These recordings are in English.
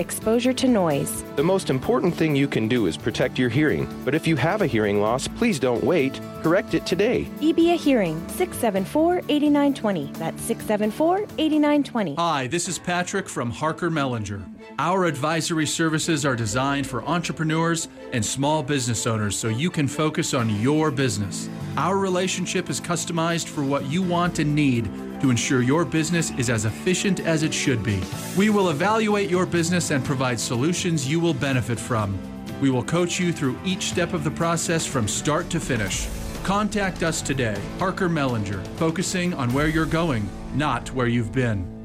exposure to noise. The most important thing you can do is protect your hearing. But if you have a hearing loss, please don't wait. Correct it today. EBA Hearing, 674 8920. That's 674 8920. Hi, this is Patrick from Harker Mellinger. Our advisory services are designed for entrepreneurs and small business owners so you can focus on your business. Our relationship is customized for what you want and need to ensure your business is as efficient as it should be. We will evaluate your business and provide solutions you will benefit from. We will coach you through each step of the process from start to finish. Contact us today, Parker Mellinger, focusing on where you're going, not where you've been.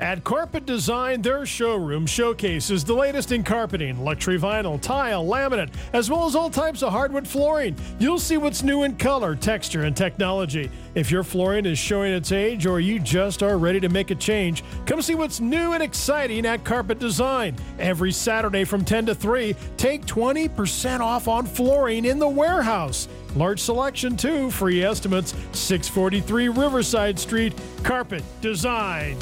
At Carpet Design, their showroom showcases the latest in carpeting, luxury vinyl, tile, laminate, as well as all types of hardwood flooring. You'll see what's new in color, texture, and technology. If your flooring is showing its age or you just are ready to make a change, come see what's new and exciting at Carpet Design. Every Saturday from 10 to 3, take 20% off on flooring in the warehouse. Large selection too, free estimates, 643 Riverside Street, Carpet Design.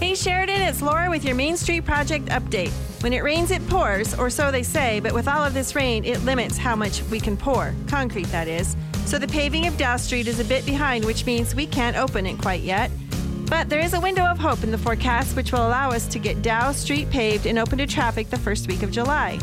Hey Sheridan, it's Laura with your Main Street Project update. When it rains, it pours, or so they say, but with all of this rain, it limits how much we can pour. Concrete, that is. So the paving of Dow Street is a bit behind, which means we can't open it quite yet. But there is a window of hope in the forecast, which will allow us to get Dow Street paved and open to traffic the first week of July.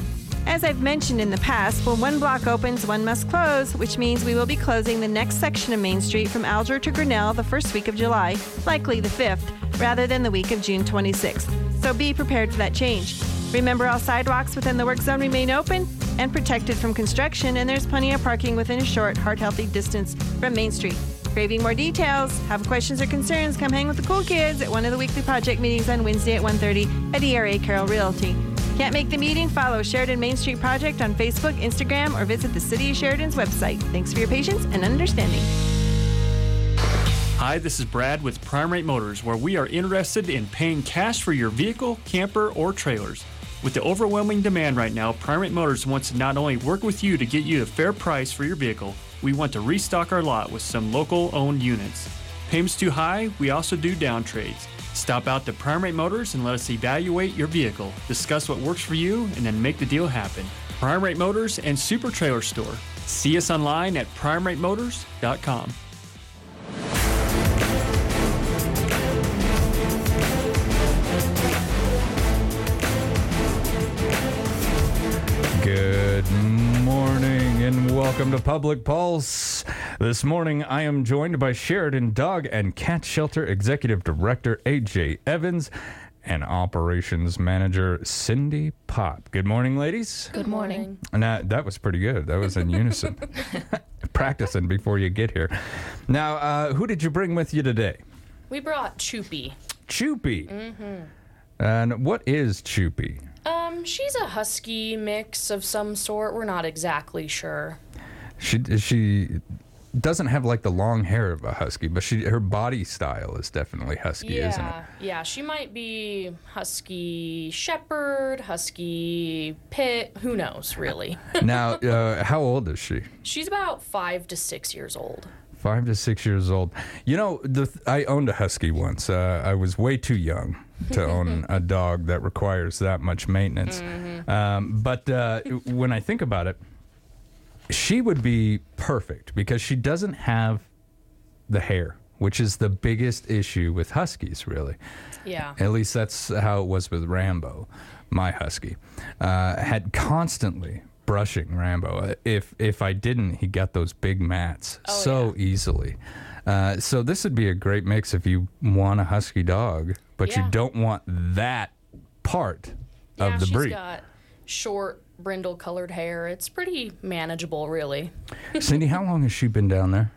As I've mentioned in the past, when one block opens, one must close, which means we will be closing the next section of Main Street from Alger to Grinnell the first week of July, likely the 5th, rather than the week of June 26th. So be prepared for that change. Remember, all sidewalks within the work zone remain open and protected from construction, and there's plenty of parking within a short, heart healthy distance from Main Street. Craving more details? Have questions or concerns? Come hang with the cool kids at one of the weekly project meetings on Wednesday at 1:30 at ERA Carroll Realty. Can't make the meeting? Follow Sheridan Main Street Project on Facebook, Instagram, or visit the City of Sheridan's website. Thanks for your patience and understanding. Hi, this is Brad with Prime Rate Motors, where we are interested in paying cash for your vehicle, camper, or trailers. With the overwhelming demand right now, Prime Rate Motors wants to not only work with you to get you a fair price for your vehicle, we want to restock our lot with some local owned units. Payments too high? We also do down trades. Stop out to Prime Rate Motors and let us evaluate your vehicle, discuss what works for you, and then make the deal happen. Prime Rate Motors and Super Trailer Store. See us online at primeratemotors.com. Good and welcome to Public Pulse. This morning I am joined by Sheridan Dog and Cat Shelter Executive Director AJ Evans and Operations Manager Cindy Pop. Good morning, ladies. Good morning. And that, that was pretty good. That was in unison. Practicing before you get here. Now, uh, who did you bring with you today? We brought Choopy. Choopy. Mm-hmm. And what is Choopy? Um, she's a husky mix of some sort. We're not exactly sure. She she doesn't have like the long hair of a husky, but she her body style is definitely husky, yeah, isn't it? yeah. She might be husky shepherd, husky pit. Who knows, really? now, uh, how old is she? She's about five to six years old. Five to six years old. You know, the I owned a husky once. Uh, I was way too young to own a dog that requires that much maintenance. Mm-hmm. Um, but uh, when I think about it, she would be perfect because she doesn't have the hair, which is the biggest issue with huskies, really. Yeah. At least that's how it was with Rambo, my husky. Uh, had constantly brushing Rambo. If if I didn't, he got those big mats Oh, so easily. Uh, so this would be a great mix if you want a husky dog, but Yeah. you don't want that part Yeah, of the she's breed. got short, brindle colored hair. It's pretty manageable, really. Cindy, how long has she been down there?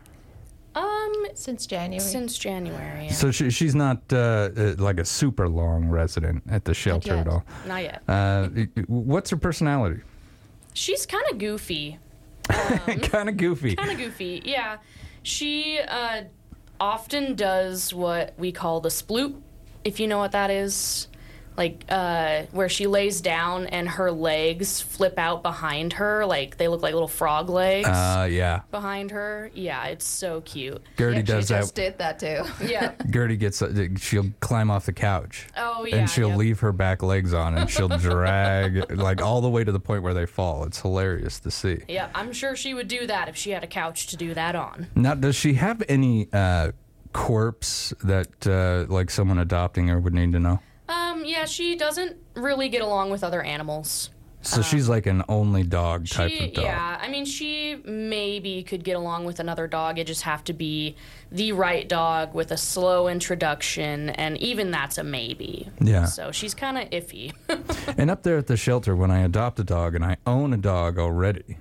Um, since January. Since January. Yeah. So she, she's not uh, uh, like a super long resident at the shelter at all. Not yet. Uh, what's her personality? She's kind of goofy. kind of goofy. Kind of goofy, yeah. She uh, often does what we call the sploot, if you know what that is. Like uh, where she lays down and her legs flip out behind her, like they look like little frog legs Uh, yeah. behind her. Yeah, it's so cute. Gertie Yep, does she that. just did that too. Yeah. Gertie gets, uh, she'll climb off the couch. Oh, yeah, And she'll yep. leave her back legs on and she'll drag, like, all the way to the point where they fall. It's hilarious to see. Yeah, I'm sure she would do that if she had a couch to do that on. Now, does she have any uh, quirks that, uh, like, someone adopting her would need to know? Um, yeah, she doesn't really get along with other animals. So she's like an only dog type She, of dog. yeah, I mean, she maybe could get along with another dog. It just have to be the right dog with a slow introduction, and even that's a maybe. Yeah. So she's kind of iffy. And up there at the shelter, when I adopt a dog and I own a dog already,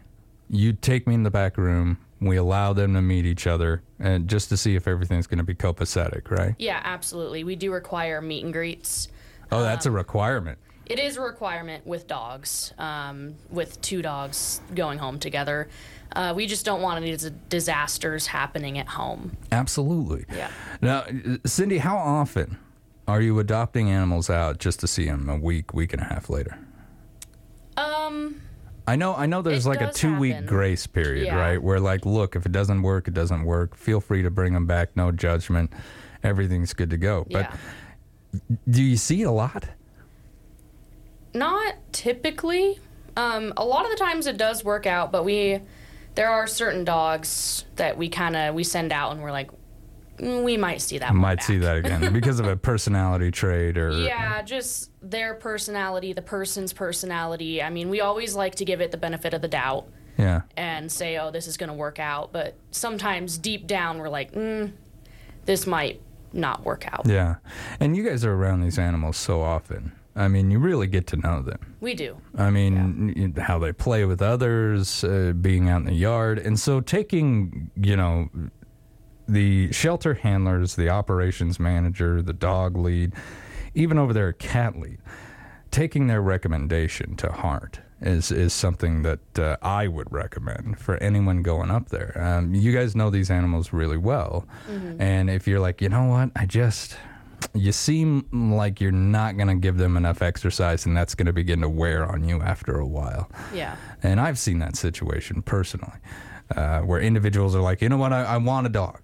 you take me in the back room. We allow them to meet each other, and just to see if everything's going to be copacetic, right? yeah, absolutely. We do require meet and greets. Oh, that's Um, a requirement. It is a requirement with dogs, um, with two dogs going home together. Uh, we just don't want any disasters happening at home. Absolutely. Yeah. Now, Cindy, how often are you adopting animals out just to see them a week, week and a half later? Um, I know, I know. There's like a does two-week grace period, Yeah. right? Where like, look, if it doesn't work, it doesn't work. Feel free to bring them back. No judgment. Everything's good to go. But yeah. Do you see it a lot? Not typically. Um, a lot of the times it does work out, but we there are certain dogs that we kind of we send out and we're like, "Mm, we might see that. Might see that again because of a personality trait or Yeah, just their personality, the person's personality. I mean, we always like to give it the benefit of the doubt yeah. and say, "Oh, this is going to work out," but sometimes deep down we're like, mm, "This might not work out." Yeah. And you guys are around these animals so often. I mean, you really get to know them. We do. I mean, y- how they play with others, uh, being out in the yard. And so taking, you know, the shelter handlers, the operations manager, the dog lead, even over there, cat lead, taking their recommendation to heart is, is something that uh, I would recommend for anyone going up there. Um, you guys know these animals really well. And if you're like, you know what, I just, you seem like you're not going to give them enough exercise and that's going to begin to wear on you after a while. Yeah. And I've seen that situation personally, uh, where individuals are like, you know what, I, I want a dog.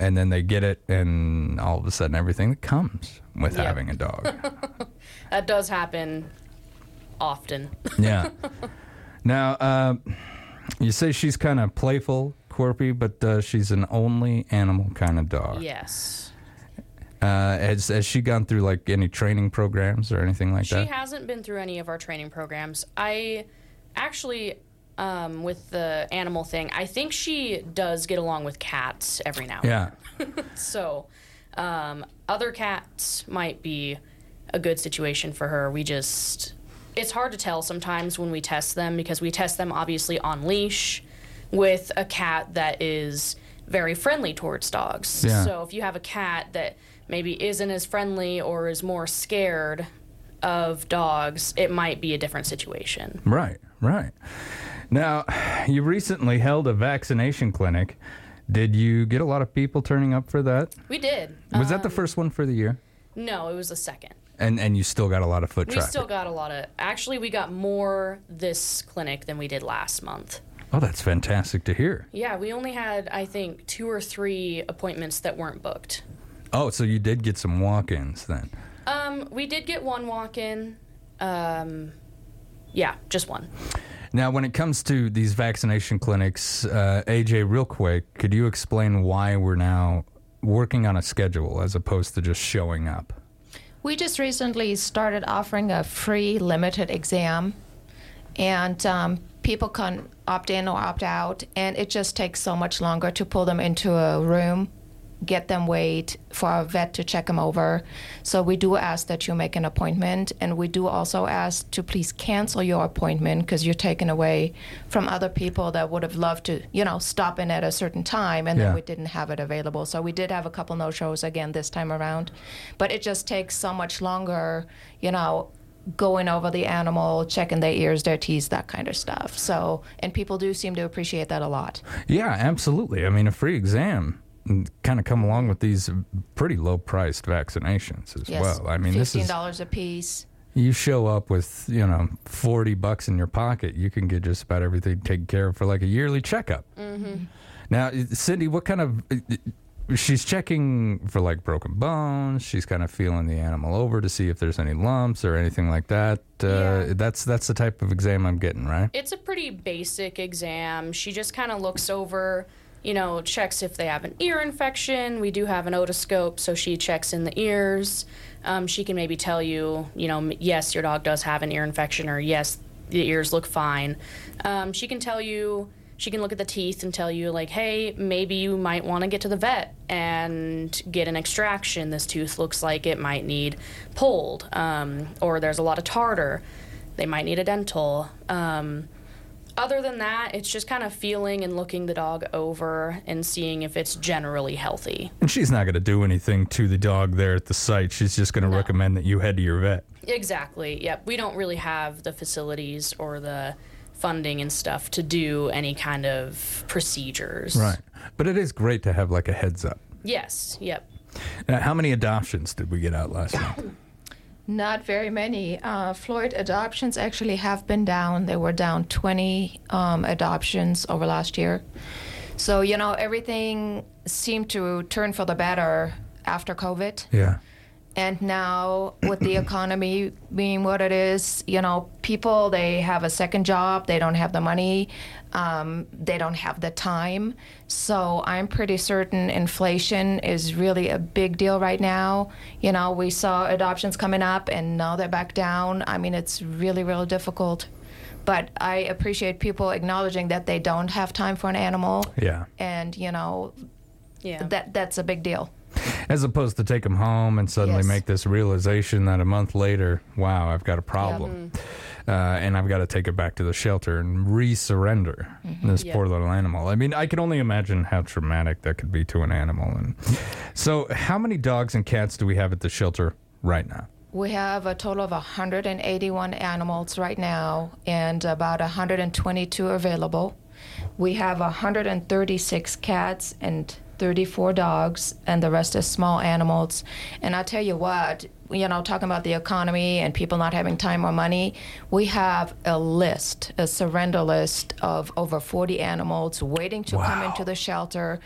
And then they get it, and all of a sudden, everything that comes with Yeah. having a dog. That does happen often. yeah. Now, uh, you say she's kind of playful, quirky, but uh, she's an only animal kind of dog. yes. Uh, has, has she gone through like any training programs or anything like She that? She hasn't been through any of our training programs. I actually, um, with the animal thing, I think she does get along with cats every now and yeah. then. So, um, other cats might be a good situation for her. We just, it's hard to tell sometimes when we test them because we test them obviously on leash with a cat that is very friendly towards dogs. Yeah. So, if you have a cat that maybe isn't as friendly or is more scared of dogs, it might be a different situation. Right, right. Now, you recently held a vaccination clinic. Did you get a lot of people turning up for that? We did. Was that the Um, first one for the year? No, it was the second. And and you still got a lot of foot traffic? We traffic. still got a lot of. Actually, we got more this clinic than we did last month. oh, that's fantastic to hear. Yeah, we only had, I think, two or three appointments that weren't booked. Oh, so you did get some walk-ins then. Um, we did get one walk in. Um, yeah, just one. Now, when it comes to these vaccination clinics, uh, AJ, real quick, could you explain why we're now working on a schedule as opposed to just showing up? We just recently started offering a free limited exam, and um, people can opt in or opt out, and it just takes so much longer to pull them into a room, get them wait for a vet to check them over. So we do ask that you make an appointment, and we do also ask to please cancel your appointment because you're taken away from other people that would have loved to, you know, stop in at a certain time, and Yeah. then we didn't have it available. So we did have a couple no shows again this time around, but it just takes so much longer, you know. Going over the animal, checking their ears, their teeth, that kind of stuff. So, and people do seem to appreciate that a lot. Yeah, absolutely. I mean, a free exam kind of come along with these pretty low-priced vaccinations as Yes, well. I mean, this fifteen is dollars a piece. You show up with, you know, 40 bucks in your pocket, you can get just about everything taken care of for like a yearly checkup. Mm-hmm. Now, Cindy, what kind of. She's checking for like broken bones. She's kind of feeling the animal over to see if there's any lumps or anything like that. Uh, Yeah. That's that's the type of exam I'm getting, right? It's a pretty basic exam. She just kind of looks over, you know, checks if they have an ear infection. We do have an otoscope, so she checks in the ears. Um, she can maybe tell you, you know, yes, your dog does have an ear infection, or yes, the ears look fine. Um, she can tell you, she can look at the teeth and tell you, like, hey, maybe you might want to get to the vet and get an extraction. This tooth looks like it might need pulled, um, or there's a lot of tartar. They might need a dental. Um, other than that, it's just kind of feeling and looking the dog over and seeing if it's generally healthy. And she's not going to do anything to the dog there at the site. She's just going to recommend that you head to your vet. Exactly. Yep. We don't really have the facilities or the funding and stuff to do any kind of procedures. Right. But it is great to have like a heads up. Yes. Yep. Now, how many adoptions did we get out last month? Not very many. Uh, Floyd adoptions actually have been down. They were down 20 um, adoptions over last year. So, you know, everything seemed to turn for the better after COVID. Yeah. And now, with the economy being what it is, you know, people they have a second job, they don't have the money, um, they don't have the time. So I'm pretty certain inflation is really a big deal right now. You know, we saw adoptions coming up, and now they're back down. I mean, it's really, really difficult. But I appreciate people acknowledging that they don't have time for an animal, Yeah. and you know, Yeah. that that's a big deal. As opposed to take them home and suddenly Yes. make this realization that a month later, wow, I've got a problem. Uh, and I've got to take it back to the shelter and re-surrender this Yeah. poor little animal. I mean, I can only imagine how traumatic that could be to an animal. And so, how many dogs and cats do we have at the shelter right now? We have a total of 181 animals right now and about 122 available. We have 136 cats and 34 dogs, and the rest is small animals. And I tell you what, you know, talking about the economy and people not having time or money, we have a list, a surrender list of over 40 animals waiting to come into the shelter,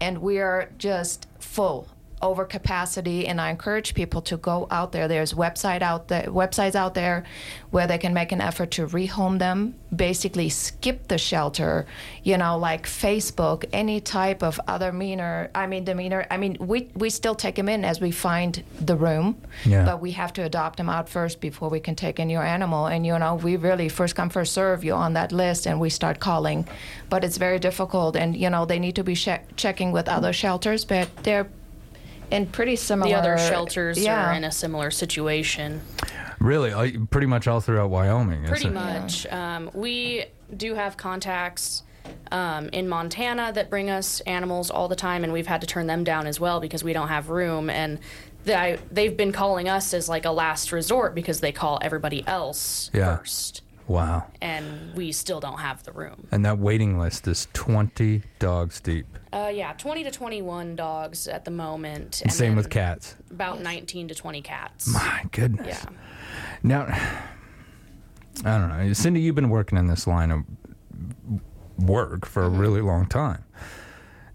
and we are just full over capacity and I encourage people to go out there. There's website out there websites out there where they can make an effort to rehome them, basically skip the shelter, you know, like Facebook, any type of other meaner I mean demeanor. I mean we we still take them in as we find the room, Yeah. but we have to adopt them out first before we can take in your animal and you know, we really first come first serve you're on that list and we start calling. But it's very difficult and you know, they need to be che- checking with other shelters, but they're in pretty similar. The other shelters yeah. are in a similar situation. Really, uh, pretty much all throughout Wyoming. is Pretty it? much. Um, we do have contacts um, in Montana that bring us animals all the time, and we've had to turn them down as well because we don't have room. And they, they've been calling us as like a last resort because they call everybody else Yeah. first, Wow. and we still don't have the room. And that waiting list is 20 dogs deep. Uh, yeah, 20 to 21 dogs at the moment. And same with cats. About 19 to 20 cats. My goodness. Yeah. Now, I don't know. Cindy, you've been working in this line of work for Mm-hmm. a really long time.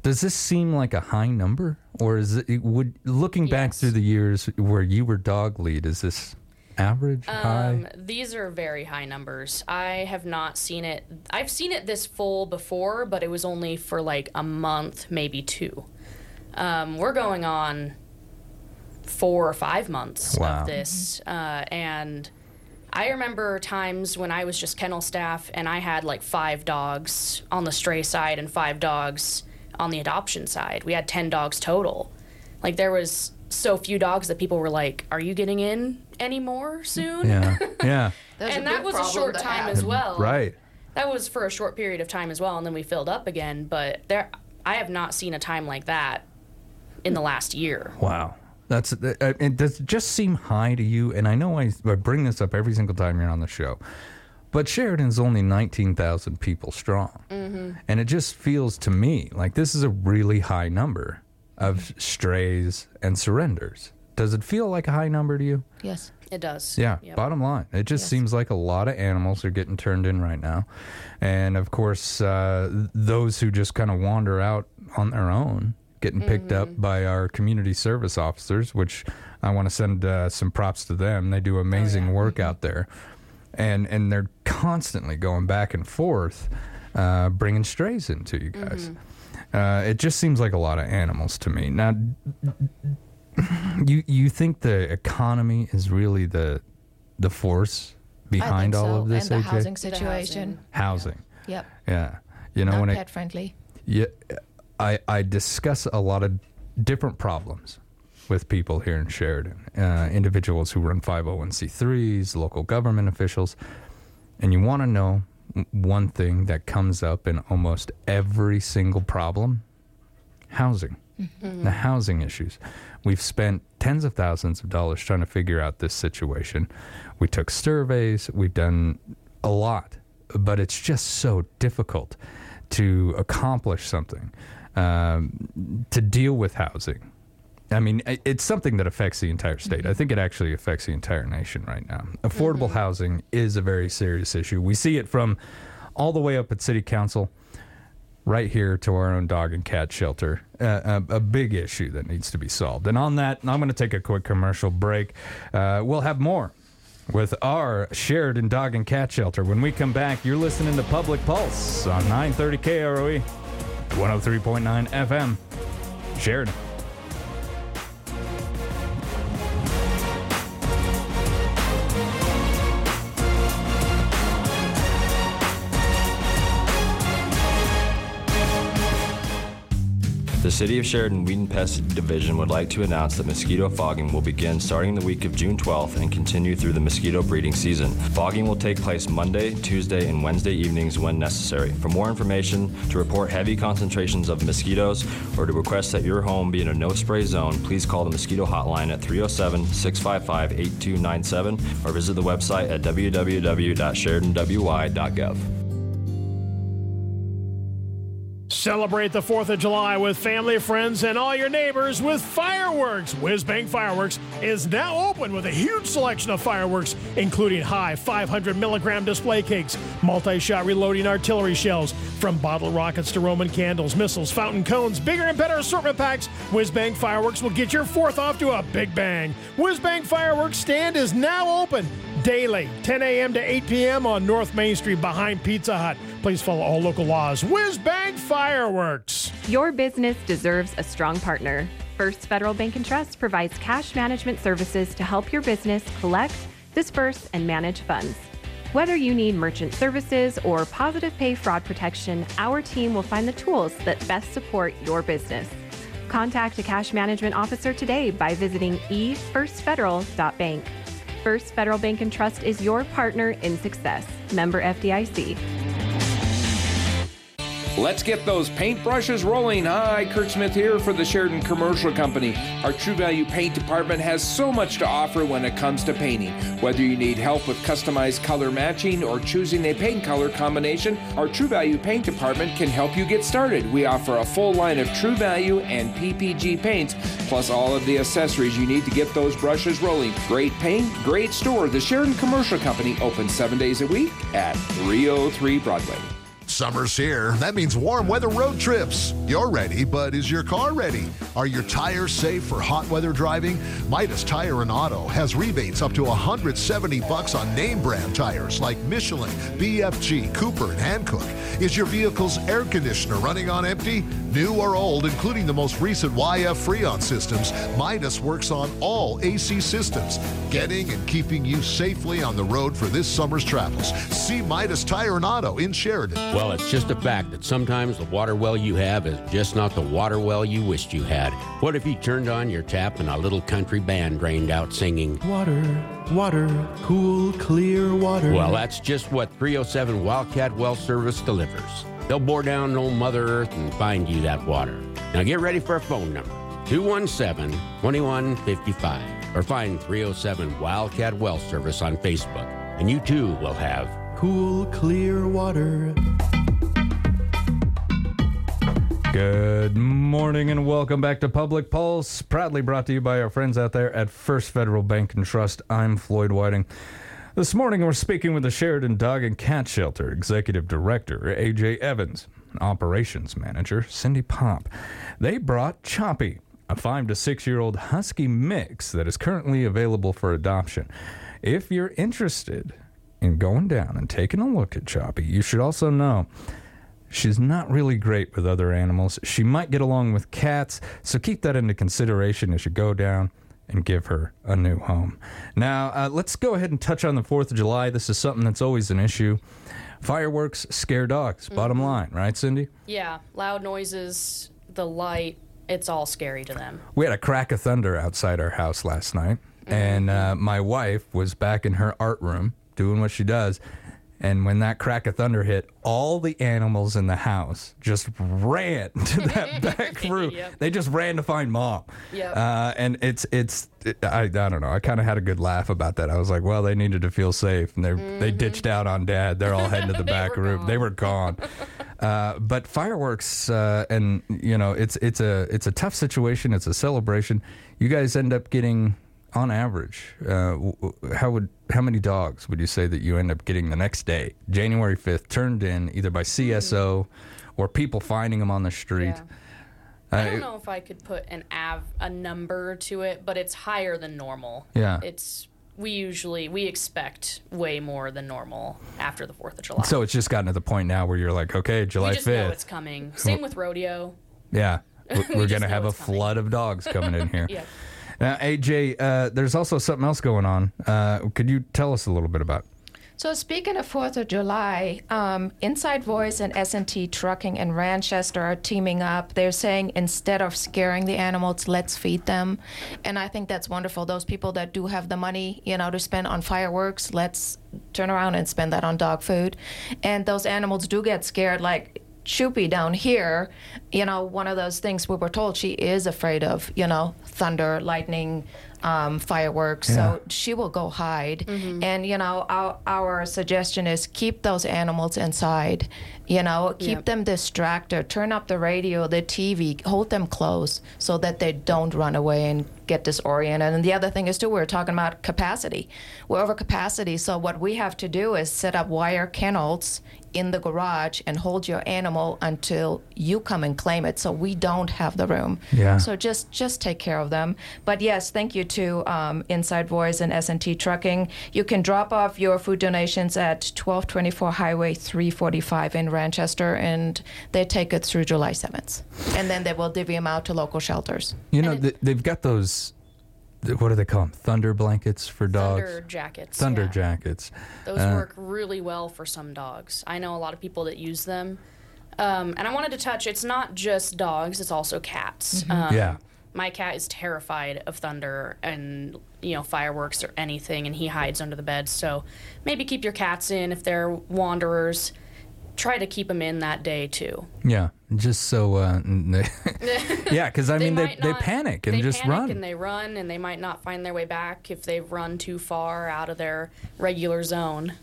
Does this seem like a high number, or is it would looking back through the years where you were dog lead? Is this average, Um, high? these are very high numbers. I have not seen it. I've seen it this full before, but it was only for like a month, maybe two. Um, we're going on four or five months Wow. of this, uh, and I remember times when I was just kennel staff and I had like five dogs on the stray side and five dogs on the adoption side. We had ten dogs total. Like there was so few dogs that people were like, "Are you getting in anymore soon?" Yeah, yeah, That's and that was a short time have. as well. right. That was for a short period of time as well, and then we filled up again. But there, I have not seen a time like that in the last year. Wow. That's uh, it. Does just seem high to you? And I know I, I bring this up every single time you're on the show, but Sheridan's only nineteen thousand people strong, and it just feels to me like this is a really high number of strays and surrenders. Does it feel like a high number to you? Yes. It does. Yeah, Yep. bottom line. It just seems like a lot of animals are getting turned in right now. And of course, uh, those who just kind of wander out on their own getting picked up by our community service officers, which I want to send uh, some props to them. They do amazing work out there. And, and they're constantly going back and forth, uh, bringing strays into you guys. Uh, it just seems like a lot of animals to me. Now, you you think the economy is really the the force behind I all so. of this? and the AJ? housing situation. Housing. Yep. Yeah. You know Not when pet it friendly. yeah, I I discuss a lot of different problems with people here in Sheridan, uh, individuals who run 501c3s, local government officials, and you want to know one thing that comes up in almost every single problem: housing. The housing issues. We've spent tens of thousands of dollars trying to figure out this situation. We took surveys, we've done a lot, but it's just so difficult to accomplish something, um, to deal with housing. I mean, it's something that affects the entire state. I think it actually affects the entire nation right now. Affordable housing is a very serious issue. We see it from all the way up at city council right here to our own dog and cat shelter. Uh, a, a big issue that needs to be solved. And on that, I'm going to take a quick commercial break. Uh, we'll have more with our Sheridan Dog and Cat Shelter. When we come back, you're listening to Public Pulse on 930 KROE, 103.9 FM. Sheridan. The City of Sheridan Weed and Pest Division would like to announce that mosquito fogging will begin starting the week of June 12th and continue through the mosquito breeding season. Fogging will take place Monday, Tuesday, and Wednesday evenings when necessary. For more information, to report heavy concentrations of mosquitoes, or to request that your home be in a no spray zone, please call the mosquito hotline at 307 655 8297 or visit the website at www.sheridanwy.gov. Celebrate the 4th of July with family, friends, and all your neighbors with fireworks. Whizbang Fireworks is now open with a huge selection of fireworks, including high 500 milligram display cakes, multi shot reloading artillery shells, from bottle rockets to Roman candles, missiles, fountain cones, bigger and better assortment packs. Whizbang Fireworks will get your 4th off to a big bang. Whizbang Fireworks stand is now open daily, 10 a.m. to 8 p.m. on North Main Street behind Pizza Hut. Please follow all local laws. Whiz Bang Fireworks. Your business deserves a strong partner. First Federal Bank and Trust provides cash management services to help your business collect, disperse, and manage funds. Whether you need merchant services or positive pay fraud protection, our team will find the tools that best support your business. Contact a cash management officer today by visiting efirstfederal.bank. First Federal Bank and Trust is your partner in success. Member FDIC. Let's get those paintbrushes rolling. Hi, Kurt Smith here for the Sheridan Commercial Company. Our True Value Paint Department has so much to offer when it comes to painting. Whether you need help with customized color matching or choosing a paint color combination, our True Value Paint Department can help you get started. We offer a full line of True Value and PPG paints, plus all of the accessories you need to get those brushes rolling. Great paint, great store. The Sheridan Commercial Company opens seven days a week at 303 Broadway. Summer's here. That means warm weather road trips. You're ready, but is your car ready? Are your tires safe for hot weather driving? Midas Tire and Auto has rebates up to 170 bucks on name brand tires like Michelin, BFG, Cooper, and Hankook. Is your vehicle's air conditioner running on empty? New or old, including the most recent YF Freon systems, Midas works on all AC systems, getting and keeping you safely on the road for this summer's travels. See Midas Tire and Auto in Sheridan. Well, it's just a fact that sometimes the water well you have is just not the water well you wished you had. What if you turned on your tap and a little country band drained out singing, Water, water, cool, clear water. Well, that's just what 307 Wildcat Well Service delivers. They'll bore down old Mother Earth and find you that water. Now get ready for a phone number 217 2155 or find 307 Wildcat Well Service on Facebook, and you too will have cool, clear water. Good morning and welcome back to Public Pulse, proudly brought to you by our friends out there at First Federal Bank and Trust. I'm Floyd Whiting. This morning we're speaking with the Sheridan Dog and Cat Shelter Executive Director, AJ Evans, Operations Manager, Cindy Pop. They brought Choppy, a five to six year old husky mix that is currently available for adoption. If you're interested in going down and taking a look at Choppy, you should also know She's not really great with other animals. She might get along with cats, so keep that into consideration as you go down and give her a new home. Now, uh, let's go ahead and touch on the 4th of July. This is something that's always an issue. Fireworks scare dogs, bottom line, right, Cindy? Yeah, loud noises, the light, it's all scary to them. We had a crack of thunder outside our house last night, and uh, my wife was back in her art room doing what she does. And when that crack of thunder hit, all the animals in the house just ran to that back room. They just ran to find mom. Yep. Uh, and it's it's it, I I don't know. I kind of had a good laugh about that. I was like, well, they needed to feel safe, and they they ditched out on dad. They're all heading to the back room. They were gone. Uh, but fireworks, uh, and you know, it's it's a it's a tough situation. It's a celebration. You guys end up getting, on average, uh, how would how many dogs would you say that you end up getting the next day, January fifth, turned in either by CSO or people finding them on the street? I Uh, don't know if I could put an av- a number to it, but it's higher than normal. Yeah. It's we usually we expect way more than normal after the 4th of July. So it's just gotten to the point now where you're like, okay, July we just know fifth. it's coming. Same with rodeo. Yeah, We we're, we're gonna have a coming. flood of dogs coming in here. Yep. Now, AJ, uh, there's also something else going on. Uh, could you tell us a little bit about? So speaking of Fourth of July, um, Inside Voice and S&T Trucking in Manchester are teaming up. They're saying instead of scaring the animals, let's feed them, and I think that's wonderful. Those people that do have the money, you know, to spend on fireworks, let's turn around and spend that on dog food. And those animals do get scared, like. Choopy down here, you know, one of those things we were told she is afraid of, you know, thunder, lightning, um, fireworks. Yeah. So she will go hide. And, you know, our, our suggestion is keep those animals inside. You know, keep Yep. them distracted. Turn up the radio, the TV, hold them close so that they don't run away and get disoriented. And the other thing is, too, we're talking about capacity. We're over capacity. So what we have to do is set up wire kennels in the garage and hold your animal until you come and claim it so we don't have the room Yeah. so just just take care of them but yes thank you to um, inside voice and s&t trucking you can drop off your food donations at 1224 highway 345 in Manchester, and they take it through July 7th. And then they will divvy them out to local shelters. You know, th- they've got those. What do they call them? Thunder blankets for dogs. Thunder jackets. Thunder yeah. jackets. Those Uh, work really well for some dogs. I know a lot of people that use them. Um, and I wanted to touch it's not just dogs, it's also cats. Mhm. Um, Yeah. My cat is terrified of thunder and, you know, fireworks or anything, and he hides under the bed. So maybe keep your cats in if they're wanderers. Try to keep them in that day, too. Yeah, just so. Uh, yeah, because I mean, they, might they panic and they just panic run. and they run and they might not find their way back if they've run too far out of their regular zone.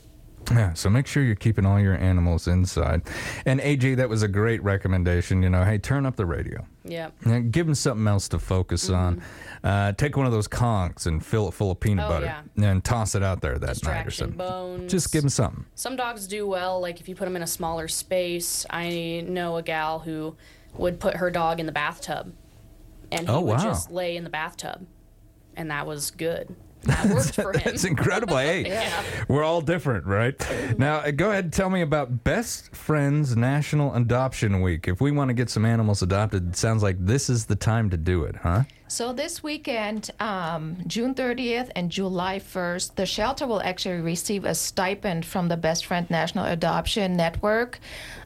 Yeah, so make sure you're keeping all your animals inside. And AJ, that was a great recommendation. You know, hey, turn up the radio. Yeah, give them something else to focus on. Uh, take one of those Kongs and fill it full of peanut Mm-hmm. Oh, butter, yeah. and toss it out there that night or something. bones. Just give them something. Some dogs do well, like if you put them in a smaller space. I know a gal who would put her dog in the bathtub, and he Oh, would wow. just lay in the bathtub, and that was good. That worked for him. That's incredible. Hey, Yeah. we're all different, right? Now, uh, go ahead and tell me about Best Friends National Adoption Week. If we want to get some animals adopted, it sounds like this is the time to do it, huh? So this weekend, um, June 30th and July 1st, the shelter will actually receive a stipend from the Best Friend National Adoption Network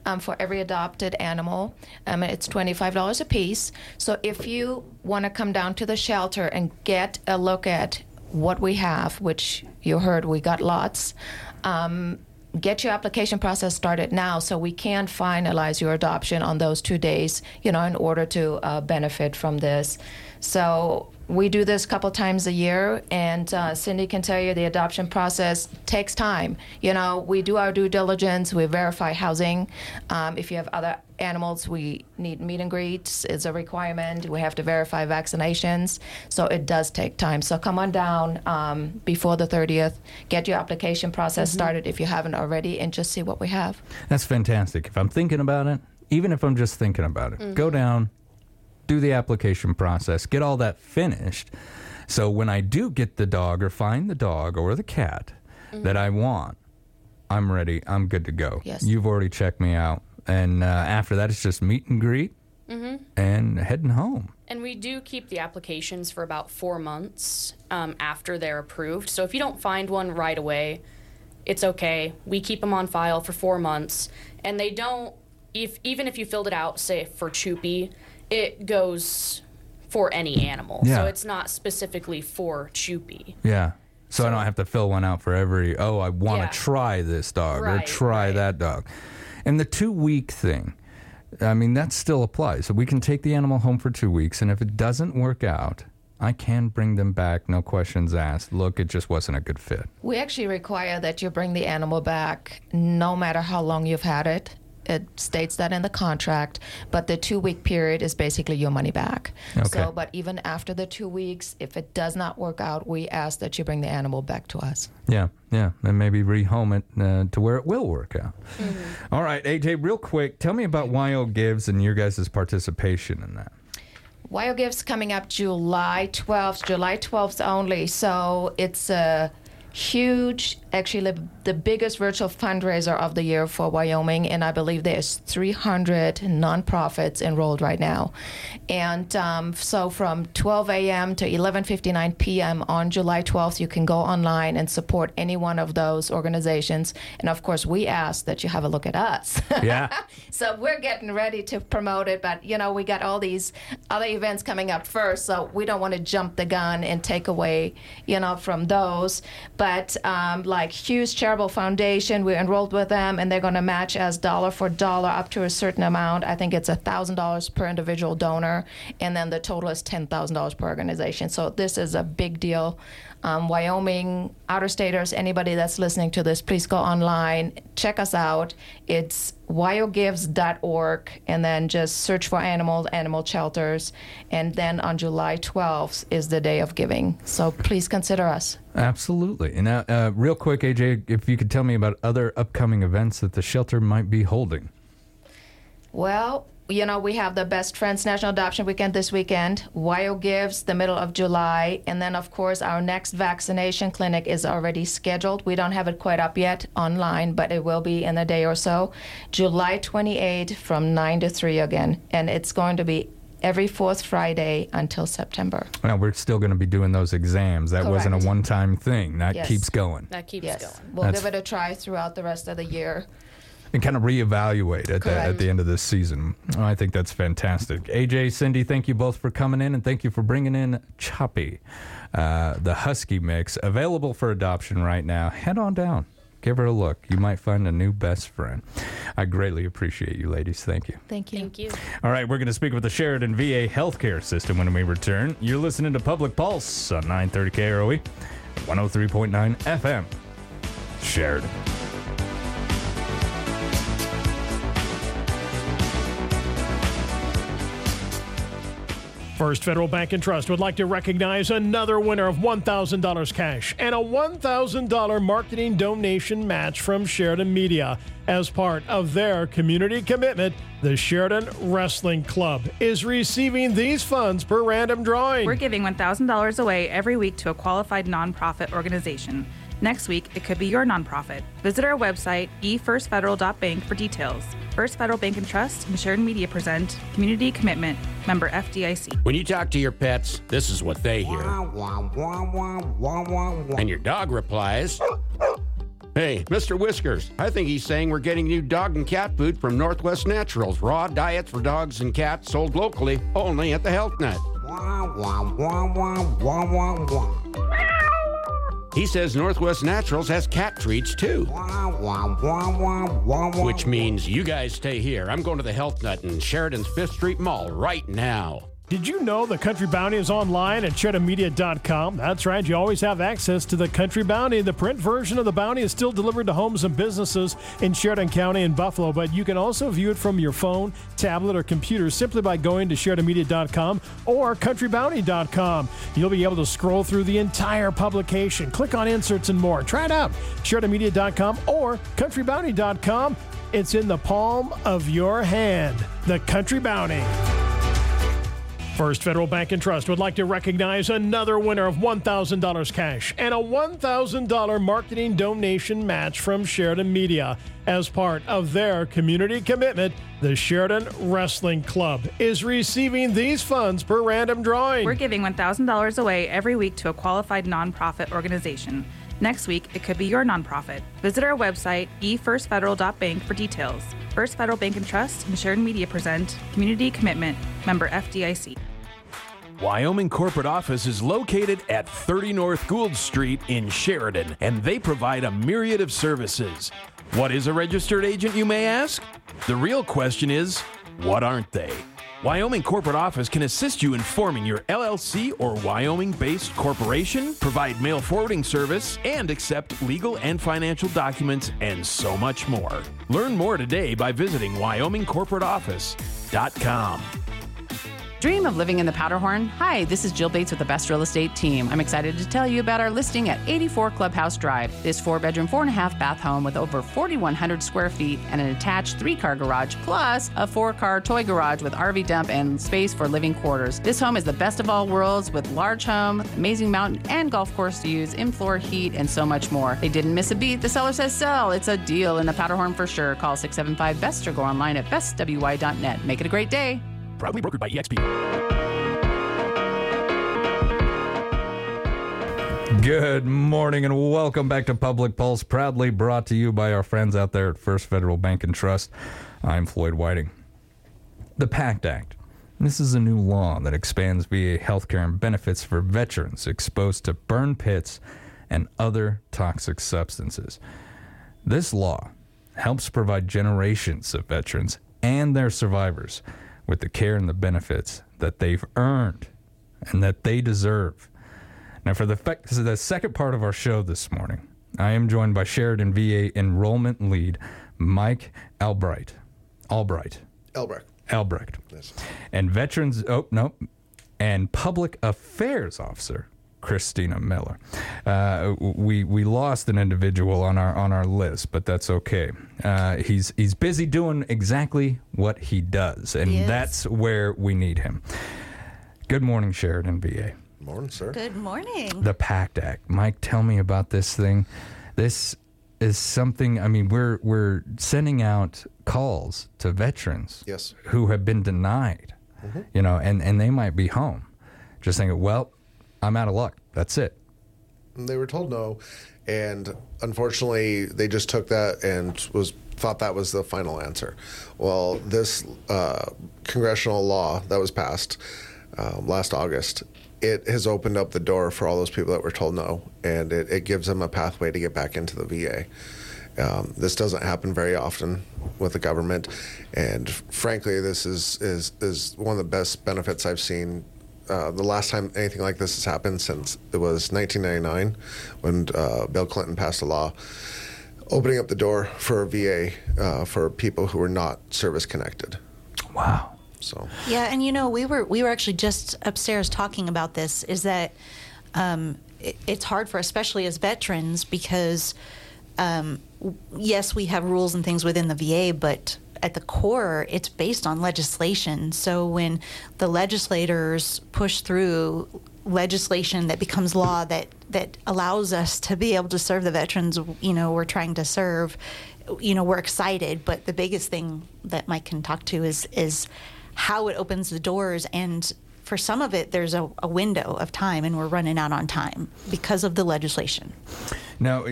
um, for every adopted animal. Um, it's $25 a piece. So if you want to come down to the shelter and get a look at what we have, which you heard we got lots, um, get your application process started now so we can finalize your adoption on those two days, you know, in order to uh, benefit from this. So we do this a couple times a year, and uh, Cindy can tell you the adoption process takes time. You know, we do our due diligence, we verify housing. Um, if you have other animals, we need meet and greets it's a requirement. We have to verify vaccinations, so it does take time. So come on down um, before the 30th, get your application process Mhm. started if you haven't already, and just see what we have. That's fantastic. If I'm thinking about it, even if I'm just thinking about it, go down, do the application process, get all that finished. So when I do get the dog or find the dog or the cat that I want, I'm ready. I'm good to go. Yes. You've already checked me out. And uh, after that, it's just meet and greet Mm-hmm. and heading home. And we do keep the applications for about four months um, after they're approved. So if you don't find one right away, it's okay. We keep them on file for four months, and they don't. If even if you filled it out, say for Choopy, it goes for any animal. Yeah. So it's not specifically for Choopy. Yeah. So, I don't have to fill one out for every, oh, I want to Yeah. try this dog or Right, try that dog. And the two week thing, I mean, that still applies. So we can take the animal home for two weeks, and if it doesn't work out, I can bring them back, no questions asked. Look, it just wasn't a good fit. We actually require that you bring the animal back no matter how long you've had it. It states that in the contract, but the two week period is basically your money back. Okay. So, but even after the two weeks, if it does not work out, we ask that you bring the animal back to us. Yeah, yeah, and maybe rehome it uh, to where it will work out. All right, AJ, real quick, tell me about Wyo Gives and your guys' participation in that. Wyo Gives coming up July 12th, July 12th only. So it's a huge, actually the- the biggest virtual fundraiser of the year for Wyoming, and I believe there's 300 nonprofits enrolled right now. And um, so from 12 a.m. to 11:59 p.m. on July 12th, you can go online and support any one of those organizations. And of course, we ask that you have a look at us. Yeah. So we're getting ready to promote it, but you know, we got all these other events coming up first, so we don't want to jump the gun and take away, you know, from those. But um, like Hughes Charitable Foundation, we're enrolled with them, and they're going to match as dollar for dollar up to a certain amount. I think it's thousand dollars per individual donor, and then the total is ten thousand dollars per organization. So this is a big deal. Um, Wyoming, outer staters, anybody that's listening to this, please go online, check us out. It's wyogives.org, and then just search for animals, animal shelters. And then on July 12th is the day of giving. So please consider us. Absolutely. And now, uh, real quick, AJ, if you could tell me about other upcoming events that the shelter might be holding. Well, you know, we have the Best Friends National Adoption Weekend this weekend, Wyo Gives the middle of July, and then, of course, our next vaccination clinic is already scheduled. We don't have it quite up yet online, but it will be in a day or so. July 28 from 9 to 3 again, and it's going to be every fourth Friday until September. Now, we're still going to be doing those exams. That wasn't a one time thing. That Yes. keeps going. That keeps yes. going. We'll That's- give it a try throughout the rest of the year. And kind of reevaluate at the, at the end of this season. I think that's fantastic. AJ, Cindy, thank you both for coming in and thank you for bringing in Choppy, uh, the Husky mix, available for adoption right now. Head on down. Give her a look. You might find a new best friend. I greatly appreciate you, ladies. Thank you. Thank you. Thank you. All right, we're going to speak with the Sheridan VA healthcare system when we return. You're listening to Public Pulse on 930 KROE, 103.9 FM. Sheridan. First Federal Bank and Trust would like to recognize another winner of $1,000 cash and a $1,000 marketing donation match from Sheridan Media. As part of their community commitment, the Sheridan Wrestling Club is receiving these funds per random drawing. We're giving $1,000 away every week to a qualified nonprofit organization. Next week, it could be your nonprofit. Visit our website, efirstfederal.bank, for details. First Federal Bank and Trust and Sheridan Media present Community Commitment, member FDIC. When you talk to your pets, this is what they hear. And your dog replies, Hey, Mr. Whiskers, I think he's saying we're getting new dog and cat food from Northwest Naturals. Raw diets for dogs and cats sold locally only at the Health Nut. He says Northwest Naturals has cat treats too. Which means you guys stay here. I'm going to the Health Nut in Sheridan's Fifth Street Mall right now. Did you know the Country Bounty is online at SheridanMedia.com? That's right, you always have access to the Country Bounty. The print version of the Bounty is still delivered to homes and businesses in Sheridan County and Buffalo, but you can also view it from your phone, tablet, or computer simply by going to SheridanMedia.com or CountryBounty.com. You'll be able to scroll through the entire publication, click on inserts and more. Try it out, SheridanMedia.com or CountryBounty.com. It's in the palm of your hand. The Country Bounty. First Federal Bank and Trust would like to recognize another winner of $1,000 cash and a $1,000 marketing donation match from Sheridan Media. As part of their community commitment, the Sheridan Wrestling Club is receiving these funds per random drawing. We're giving $1,000 away every week to a qualified nonprofit organization. Next week, it could be your nonprofit. Visit our website, efirstfederal.bank, for details. First Federal Bank and Trust and Sheridan Media present Community Commitment, member FDIC. Wyoming Corporate Office is located at 30 North Gould Street in Sheridan, and they provide a myriad of services. What is a registered agent, you may ask? The real question is, what aren't they? Wyoming Corporate Office can assist you in forming your LLC or Wyoming based corporation, provide mail forwarding service, and accept legal and financial documents, and so much more. Learn more today by visiting WyomingCorporateOffice.com. Dream of living in the Powderhorn? Hi, this is Jill Bates with the Best Real Estate Team. I'm excited to tell you about our listing at 84 Clubhouse Drive. This four bedroom, four and a half bath home with over 4,100 square feet and an attached three car garage, plus a four car toy garage with RV dump and space for living quarters. This home is the best of all worlds with large home, amazing mountain and golf course to use, in floor heat, and so much more. They didn't miss a beat. The seller says sell. It's a deal in the Powderhorn for sure. Call 675 Best or go online at bestwy.net. Make it a great day. Proudly brokered by EXP. Good morning and welcome back to Public Pulse, proudly brought to you by our friends out there at First Federal Bank and Trust. I'm Floyd Whiting. The PACT Act. This is a new law that expands VA health care and benefits for veterans exposed to burn pits and other toxic substances. This law helps provide generations of veterans and their survivors with the care and the benefits that they've earned and that they deserve. Now, for the, fe- this is the second part of our show this morning, I am joined by Sheridan VA enrollment lead Mike Albright. Albright. Albrecht. Albrecht. Yes. And veterans, oh, no, and public affairs officer Christina Miller. Uh, we we lost an individual on our on our list, but that's okay. Uh, he's he's busy doing exactly what he does, and He that's where we need him. Good morning, Sheridan VA. Morning, sir. Good morning. The PACT Act. Mike, tell me about this thing. This is something. I mean, we're we're sending out calls to veterans Yes. who have been denied. Mhm. You know, and and they might be home, just thinking, well, I'm out of luck. That's it. They were told no, and unfortunately, they just took that and was thought that was the final answer. Well, this uh, congressional law that was passed um, last August, it has opened up the door for all those people that were told no, and it, it gives them a pathway to get back into the VA. Um, this doesn't happen very often with the government, and frankly, this is is is one of the best benefits I've seen. Uh, the last time anything like this has happened since it was 1999 when uh, Bill Clinton passed a law opening up the door for VA uh, for people who were not service connected. Wow. So Yeah, and you know, we were we were actually just upstairs talking about this. Is that um, it, it's hard for, especially as veterans, because um, w- yes, we have rules and things within the VA, but at the core, it's based on legislation. So when the legislators push through legislation that becomes law that that allows us to be able to serve the veterans, you know, we're trying to serve. You know, we're excited, but the biggest thing that Mike can talk to is is how it opens the doors and for some of it there's a, a window of time and we're running out on time because of the legislation Now,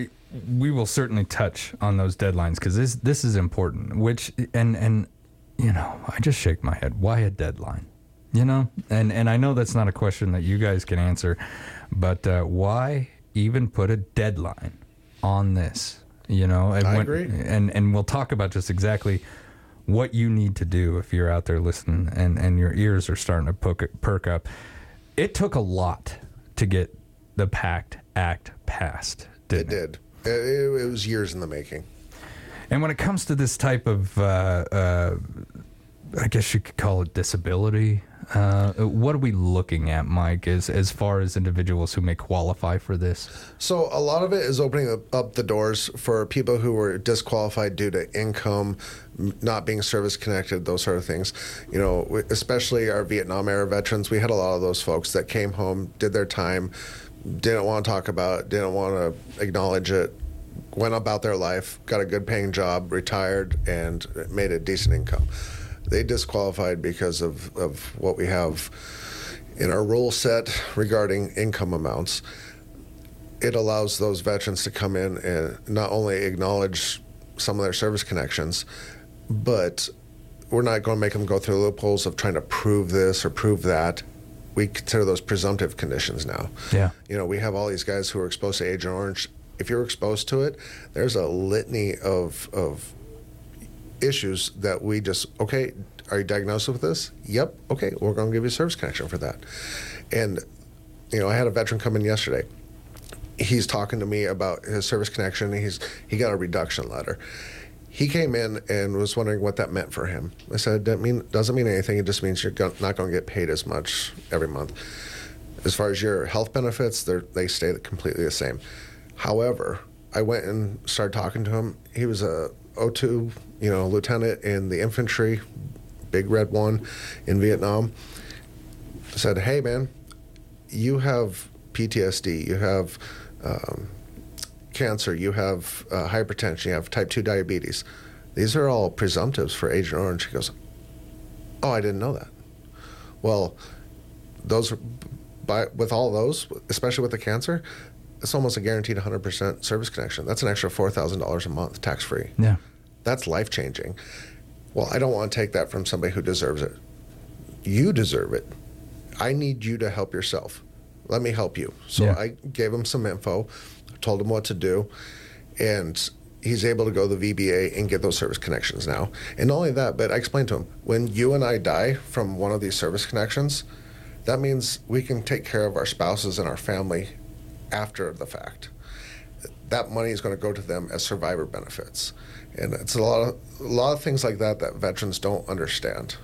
we will certainly touch on those deadlines because this this is important. Which and and you know, I just shake my head. Why a deadline? You know, and and I know that's not a question that you guys can answer, but uh, why even put a deadline on this? You know, and I when- agree. And and we'll talk about just exactly what you need to do if you're out there listening and, and your ears are starting to perk, perk up. It took a lot to get the PACT Act passed. It did. It, it, was years in the making. And when it comes to this type of, uh, uh, I guess you could call it disability, uh, what are we looking at, Mike, as, as far as individuals who may qualify for this? So a lot of it is opening up- up the doors for people who were disqualified due to income, not being service connected, those sort of things. You know, especially our Vietnam era veterans. We had a lot of those folks that came home, did their time, didn't want to talk about it, didn't want to acknowledge it, went about their life, got a good paying job, retired, and made a decent income. They disqualified because of, of what we have in our rule set regarding income amounts. It allows those veterans to come in and not only acknowledge some of their service connections, but we're not going to make them go through loopholes of trying to prove this or prove that. We consider those presumptive conditions now. Yeah. You know, we have all these guys who are exposed to Agent Orange. If you're exposed to it, there's a litany of of issues that we just okay. Are you diagnosed with this? Yep. Okay, we're going to give you a service connection for that. And you know, I had a veteran come in yesterday. He's talking to me about his service connection. He's he got a reduction letter. He came in and was wondering what that meant for him. I said, "That mean doesn't mean anything. It just means you're go- not going to get paid as much every month. As far as your health benefits, they stay completely the same. However, I went and started talking to him. He was a O2, you know, lieutenant in the infantry, big red one, in Vietnam. Said, "Hey, man, you have PTSD. You have." Um, cancer, you have uh, hypertension, you have type 2 diabetes. These are all presumptives for Agent Orange. He goes, Oh, I didn't know that. Well, those, are- by, with all those, especially with the cancer, it's almost a guaranteed 100% service connection. That's an extra $4,000 a month tax free. Yeah. That's life changing. Well, I don't want to take that from somebody who deserves it. You deserve it. I need you to help yourself. Let me help you. So Yeah. I gave him some info, told him what to do, and he's able to go to the VBA and get those service connections now. And not only that, but I explained to him when you and I die from one of these service connections, that means we can take care of our spouses and our family after the fact. That money is going to go to them as survivor benefits, and it's a lot of a lot of things like that that veterans don't understand.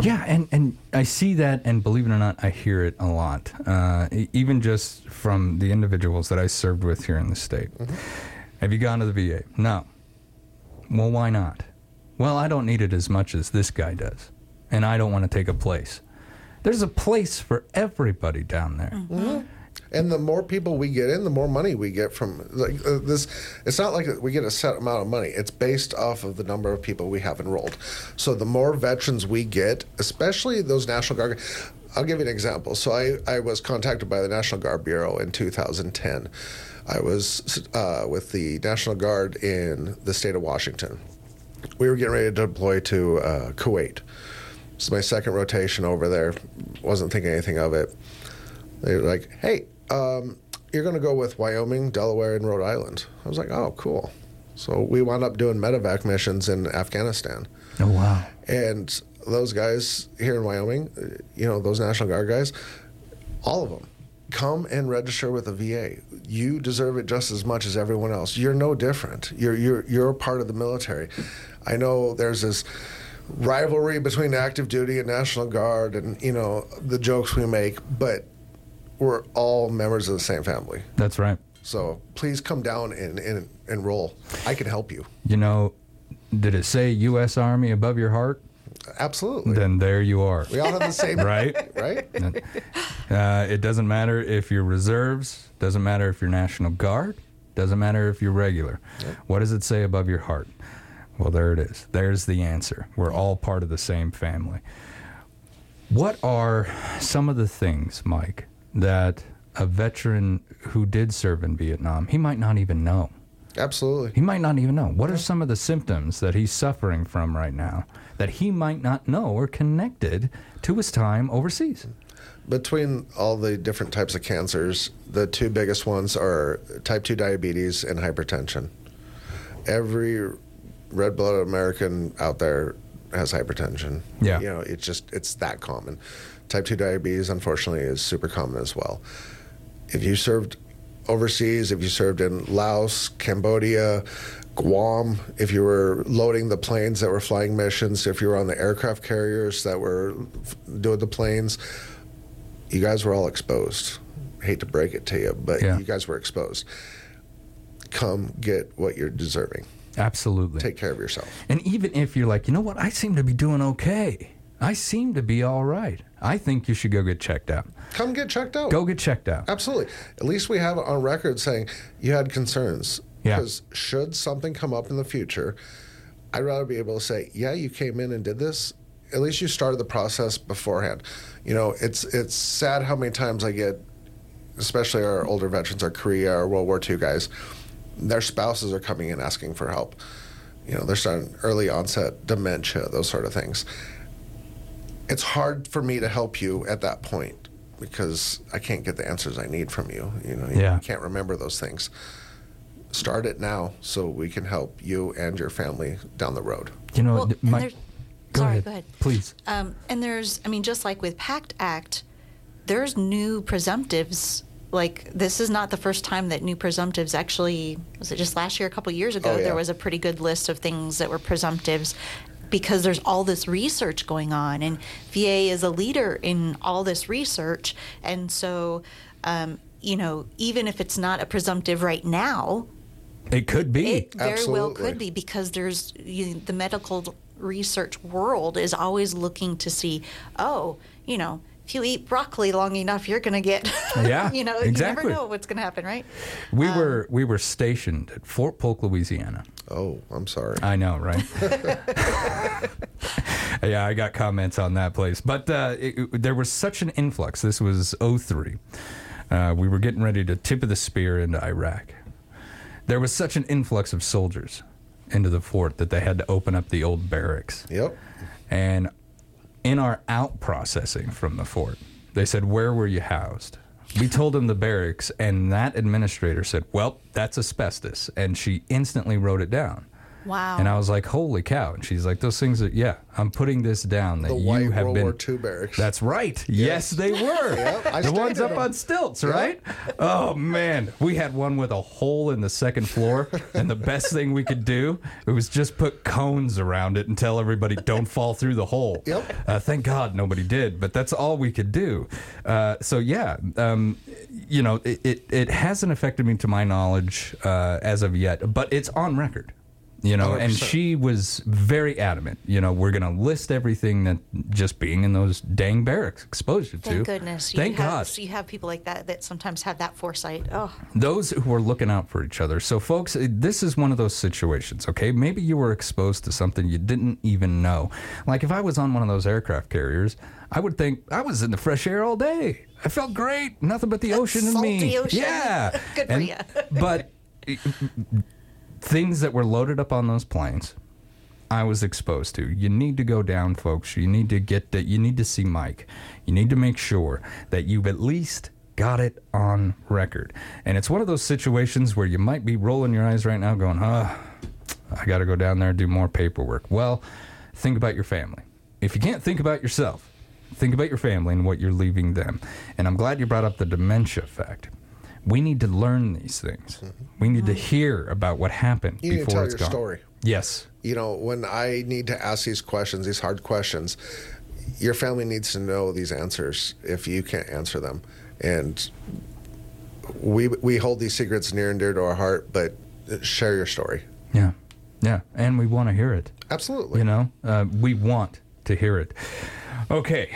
Yeah, and, and I see that, and believe it or not, I hear it a lot. Uh, e- even just from the individuals that I served with here in the state. Have you gone to the VA? No. Well, why not? Well, I don't need it as much as this guy does, and I don't want to take a place. There's a place for everybody down there. Mm-hmm. And the more people we get in, the more money we get from like uh, this. It's not like we get a set amount of money. It's based off of the number of people we have enrolled. So the more veterans we get, especially those National Guard. I'll give you an example. So I, I was contacted by the National Guard Bureau in 2010. I was uh, with the National Guard in the state of Washington. We were getting ready to deploy to uh, Kuwait. Is my second rotation over there. Wasn't thinking anything of it. They were like, hey, um, you're going to go with Wyoming, Delaware, and Rhode Island. I was like, oh, cool. So we wound up doing medevac missions in Afghanistan. Oh, wow. And those guys here in Wyoming, uh, you know, those National Guard guys, all of them, come and register with the VA. You deserve it just as much as everyone else. You're no different. You're you're you're part of the military. I know there's this rivalry between active duty and National Guard, and you know the jokes we make, but we're all members of the same family. That's right. So please come down and, and enroll. I can help you. You know, did it say U.S. Army above your heart? Absolutely. Then there you are. We all have the same right? right? Uh, it doesn't matter if you're reserves, doesn't matter if you're National Guard, doesn't matter if you're regular. What does it say above your heart? Well, there it is. There's the answer. We're all part of the same family. What are some of the things, Mike, that a veteran who did serve in Vietnam, he might not even know? Absolutely. He might not even know. What are some of the symptoms that he's suffering from right now that he might not know are connected to his time overseas? Between all the different types of cancers, the two biggest ones are type 2 diabetes and hypertension. Every red blooded American out there has hypertension. Yeah. You know, it's just, it's that common. Type 2 diabetes, unfortunately, is super common as well. If you served overseas, if you served in Laos, Cambodia, Guam, if you were loading the planes that were flying missions, if you were on the aircraft carriers that were doing the planes, you guys were all exposed. Hate to break it to you, but Yeah. you guys were exposed. Come get what you're deserving. Absolutely. Take care of yourself. And even if you're like, you know what, I seem to be doing okay. I seem to be all right. I think you should go get checked out. Come get checked out. Go get checked out. Absolutely. At least we have it on record saying you had concerns. Yeah. Because should something come up in the future, I'd rather be able to say, yeah, you came in and did this. At least you started the process beforehand. You know, it's it's sad how many times I get, especially our older veterans, our Korea, our World War II guys, their spouses are coming in asking for help. You know, they're starting early onset dementia, those sort of things. It's hard for me to help you at that point because I can't get the answers I need from you. You know, you Yeah. can't remember those things. Start it now so we can help you and your family down the road. You know, Well, my, there's- go sorry, ahead, go ahead. please. Um, and there's, I mean, just like with PACT Act, there's new presumptives. Like this is not the first time that new presumptives actually was it just last year, a couple years ago, Oh, yeah. there was a pretty good list of things that were presumptives because there's all this research going on, and VA is a leader in all this research, and so. Um, you know, even if it's not a presumptive right now, It could be. it very well could be because there's you, the medical research world is always looking to see, oh, you know, if you eat broccoli long enough, you're going to get, Yeah, you know, exactly. you never know what's going to happen, right? We Um, were we were stationed at Fort Polk, Louisiana. Oh, I'm sorry. I know, right? yeah, I got comments on that place, but uh, it, it- there was such an influx. This was 03. Uh, we were getting ready to tip of the spear into Iraq. There was such an influx of soldiers into the fort that they had to open up the old barracks. Yep. And in our out processing from the fort, they said, Where were you housed? We told them the barracks, and that administrator said, Well, that's asbestos. And she instantly wrote it down. Wow. And I was like, Holy cow. And she's like, Those things are, yeah, I'm putting this down that The you white have World been. War II barracks. That's right. Yes, they were. Yep, the ones up them. on stilts, Yep. right? Oh, man. We had one with a hole in the second floor. and the best thing we could do, it was just put cones around it and tell everybody, don't fall through the hole. Yep. Uh, thank God nobody did, but that's all we could do. Uh, so, yeah, um, you know, it, it, it hasn't affected me to my knowledge uh, as of yet, but it's on record. You know, and 100%. she was very adamant. You know, we're going to list everything that just being in those dang barracks exposed you to. Thank goodness. You Thank have, God. So you have people like that that sometimes have that foresight. Oh, Those who are looking out for each other. So, folks, eh, this is one of those situations, okay? Maybe you were exposed to something you didn't even know. Like if I was on one of those aircraft carriers, I would think I was in the fresh air all day. I felt great. Nothing but the ocean and me. salty ocean. Yeah. Good for And- ya. but eh, things that were loaded up on those planes, I was exposed to. You need to go down, folks. You need to get that. You need to see Mike. You need to make sure that you've at least got it on record. And it's one of those situations where you might be rolling your eyes right now, going, "Ah, I got to go down there and do more paperwork." Well, think about your family. If you can't think about yourself, think about your family and what you're leaving them. And I'm glad you brought up the dementia fact. We need to learn these things. We need to hear about what happened You need to tell it's your gone. story. Yes. You know, when I need to ask these questions, these hard questions, your family needs to know these answers if you can't answer them. And we we hold these secrets near and dear to our heart, but share your story. Yeah. Yeah. And we want to hear it. Absolutely. You know, uh, we want to hear it. Okay.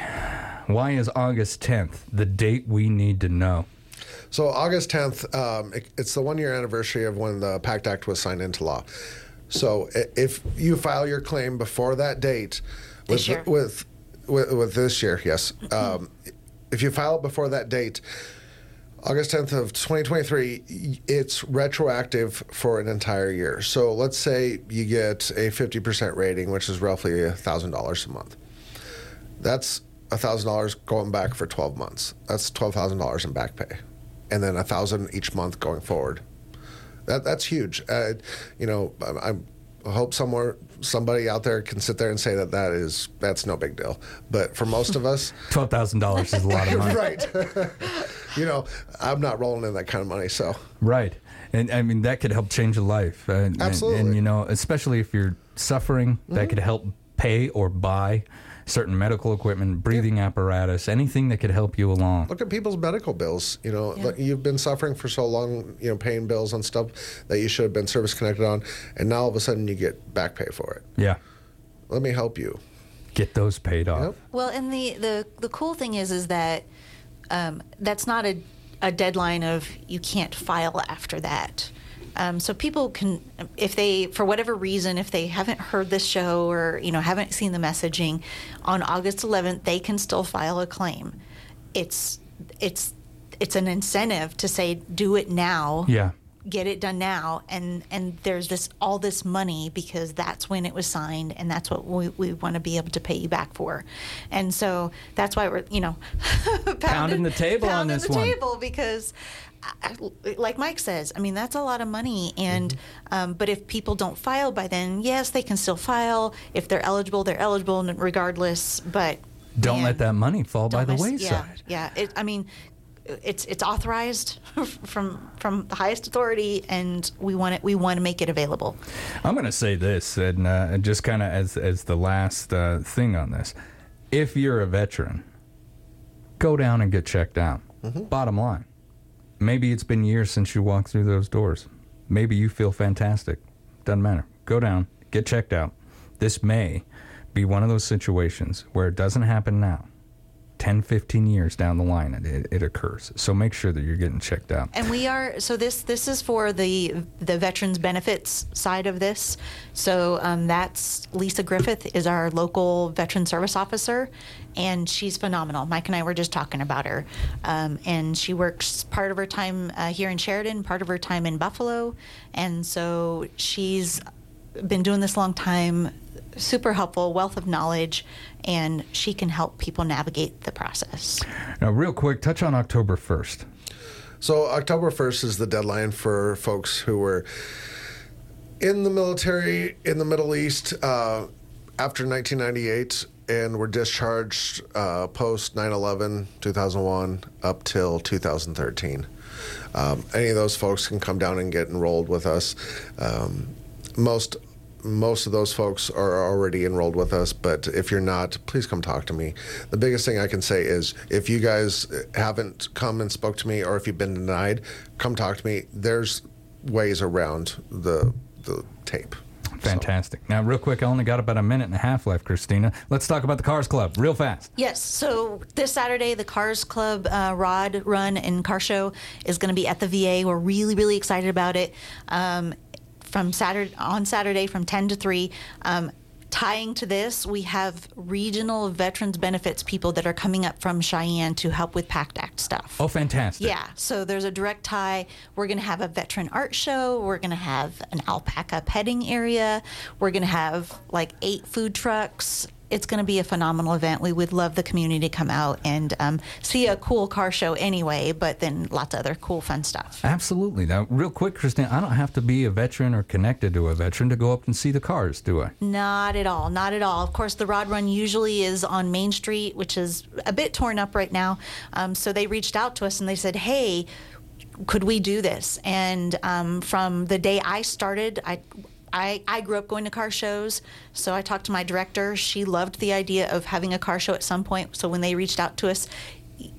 Why is August 10th the date we need to know? So August 10th, um, it, it's the one year anniversary of when the PACT Act was signed into law. So if you file your claim before that date, with This year. with, with with this year, yes, um, if you file it before that date, August 10th of 2023, it's retroactive for an entire year. So let's say you get a 50% rating, which is roughly $1,000 a month. That's $1,000 going back for 12 months. That's $12,000 in back pay. And then a 1000 each month going forward. That, that's huge. Uh, you know, I'm, I'm hope somewhere somebody out there can sit there and say that that is that's no big deal. But for most of us, twelve thousand dollars is a lot of money. right? you know, I'm not rolling in that kind of money, so Right. And I mean, that could help change a life. And, and- Absolutely. And, you know, especially if you're suffering, that Mhm. could help pay or buy certain medical equipment, breathing apparatus, anything that could help you along. look at people's medical bills. You know, like, you've been suffering for so long, you know, paying bills on stuff that you should have been service connected on, and now all of a sudden you get back pay for it. Yeah. Let me help you. Get those paid off. Well, and the, the, the cool thing is is that um, that's not a, a deadline of you can't file after that. Um, so people can, if they, for whatever reason, if they haven't heard this show or you know haven't seen the messaging, on August 11th they can still file a claim. It's it's it's an incentive to say do it now Yeah. get it done now and and there's this all this money because that's when it was signed and that's what we, we want to be able to pay you back for and so that's why we're you know Pounding the table on pounding this the one. table because I- I- like Mike says, I mean that's a lot of money, and Mm-hmm. um, but if people don't file by then, yes, they can still file. If they're eligible, they're eligible regardless. But Don't man, let that money fall by the miss- wayside. Yeah, yeah. It, I mean, it's it's authorized from from the highest authority, and we want it. We want to make it available. I'm going to say this, and uh, just kind of as as the last uh, thing on this, if you're a veteran, go down and get checked out. Bottom line, maybe it's been years since you walked through those doors. Maybe you feel fantastic. Doesn't matter. Go down, get checked out. This may be one of those situations where it doesn't happen now. 10, 15 years down the line, it, it, occurs. So make sure that you're getting checked out. And we are so this this is for the the veterans benefits side of this. So um, that's Lisa Griffith is our local veteran service officer, and she's phenomenal. Mike and I were just talking about her, um, and she works part of her time uh, here in Sheridan, part of her time in Buffalo, and so she's been doing this a long time. Super helpful, wealth of knowledge, and she can help people navigate the process. Now, real quick, touch on October 1st. So October 1st is the deadline for folks who were in the military in the Middle East uh, after 1998 and were discharged uh, post 9/11 2001 up till 2013. Um, any of those folks can come down and get enrolled with us. Um, most most of those folks are already enrolled with us, but if you're not, please come talk to me. The biggest thing I can say is if you guys haven't come and spoke to me or if you've been denied, come talk to me. There's ways around the the tape. Fantastic. Now, real quick, I only got about a minute and a half left, Christina. Let's talk about the Cars Club real fast. Yes. So this Saturday, the Cars Club uh, Rod Run and Car Show is going to be at the VA. We're really, really excited about it. Um, from Saturday on Saturday from 10 to 3. Um, tying to this, we have regional veterans benefits people that are coming up from Cheyenne to help with PACT Act stuff. Oh, fantastic. Yeah, so there's a direct tie. We're going to have a veteran art show. We're going to have an alpaca petting area. We're going to have like eight food trucks. It's going to be a phenomenal event. We would love the community to come out and um, see a cool car show anyway, but then lots of other cool, fun stuff. Absolutely. Now, real quick, Christina, I don't have to be a veteran or connected to a veteran to go up and see the cars, do I? Not at all. Not at all. Of course, the Rod Run usually is on Main Street, which is a bit torn up right now. Um, so they reached out to us and they said, hey, could we do this? And um, from the day I started, I, I, I grew up going to car shows. So I talked to my director. She loved the idea of having a car show at some point. So when they reached out to us,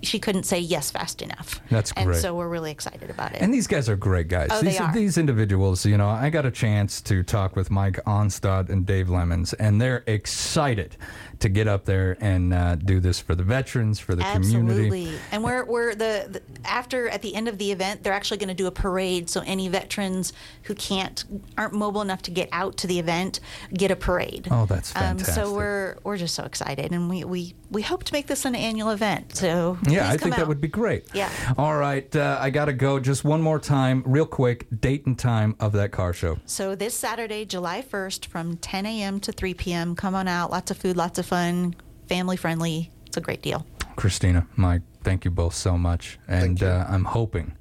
she couldn't say yes fast enough. That's great. And so we're really excited about it. And these guys are great guys. Oh, these, they are. these individuals, you know, I got a chance to talk with Mike Onstad and Dave Lemons, and they're excited to get up there and uh, do this for the veterans, for the community. Absolutely. And we're, we're the, the after at the end of the event, they're actually going to do a parade. So any veterans who can't aren't mobile enough to get out to the event get a parade. Oh, that's Um, fantastic. so we're we're just so excited, and we, we, we hope to make this an annual event. So Yeah, please I come think that would be great. Yeah. All right, uh, I got to go just one more time, real quick, date and time of that car show. So this Saturday, July 1st, from 10 a.m. to 3 p.m. Come on out. Lots of food, lots of fun, family friendly. It's a great deal. Christina, Mike, thank you both so much. And uh, I'm hoping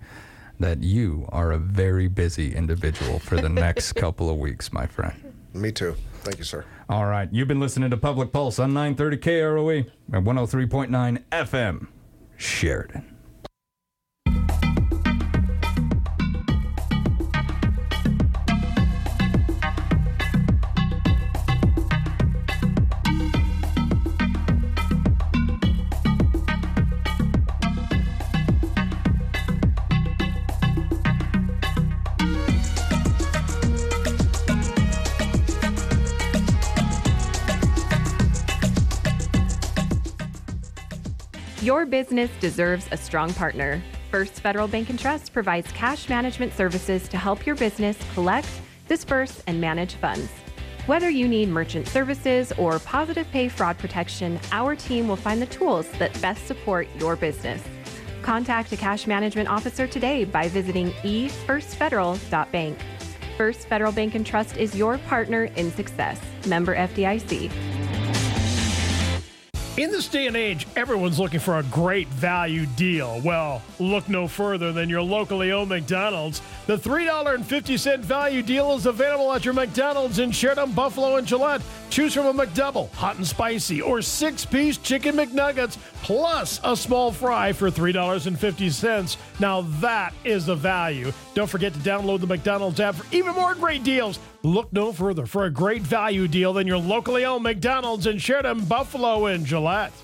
that you are a very busy individual for the next couple of weeks, my friend. Me too. Thank you, sir. All right. You've been listening to Public Pulse on 930 KROE at 103.9 FM, Sheridan. Business deserves a strong partner. First Federal Bank and Trust provides cash management services to help your business collect, disperse, and manage funds. Whether you need merchant services or positive pay fraud protection, our team will find the tools that best support your business. Contact a cash management officer today by visiting efirstfederal.bank. First Federal Bank and Trust is your partner in success. Member FDIC. In this day and age, everyone's looking for a great value deal. Well, look no further than your locally owned McDonald's. The $3.50 value deal is available at your McDonald's in Sheridan, Buffalo, and Gillette. Choose from a McDouble, hot and spicy, or six piece chicken McNuggets, plus a small fry for $3.50. Now that is a value. Don't forget to download the McDonald's app for even more great deals. Look no further for a great value deal than your locally owned McDonald's in Sheridan, Buffalo, and Gillette.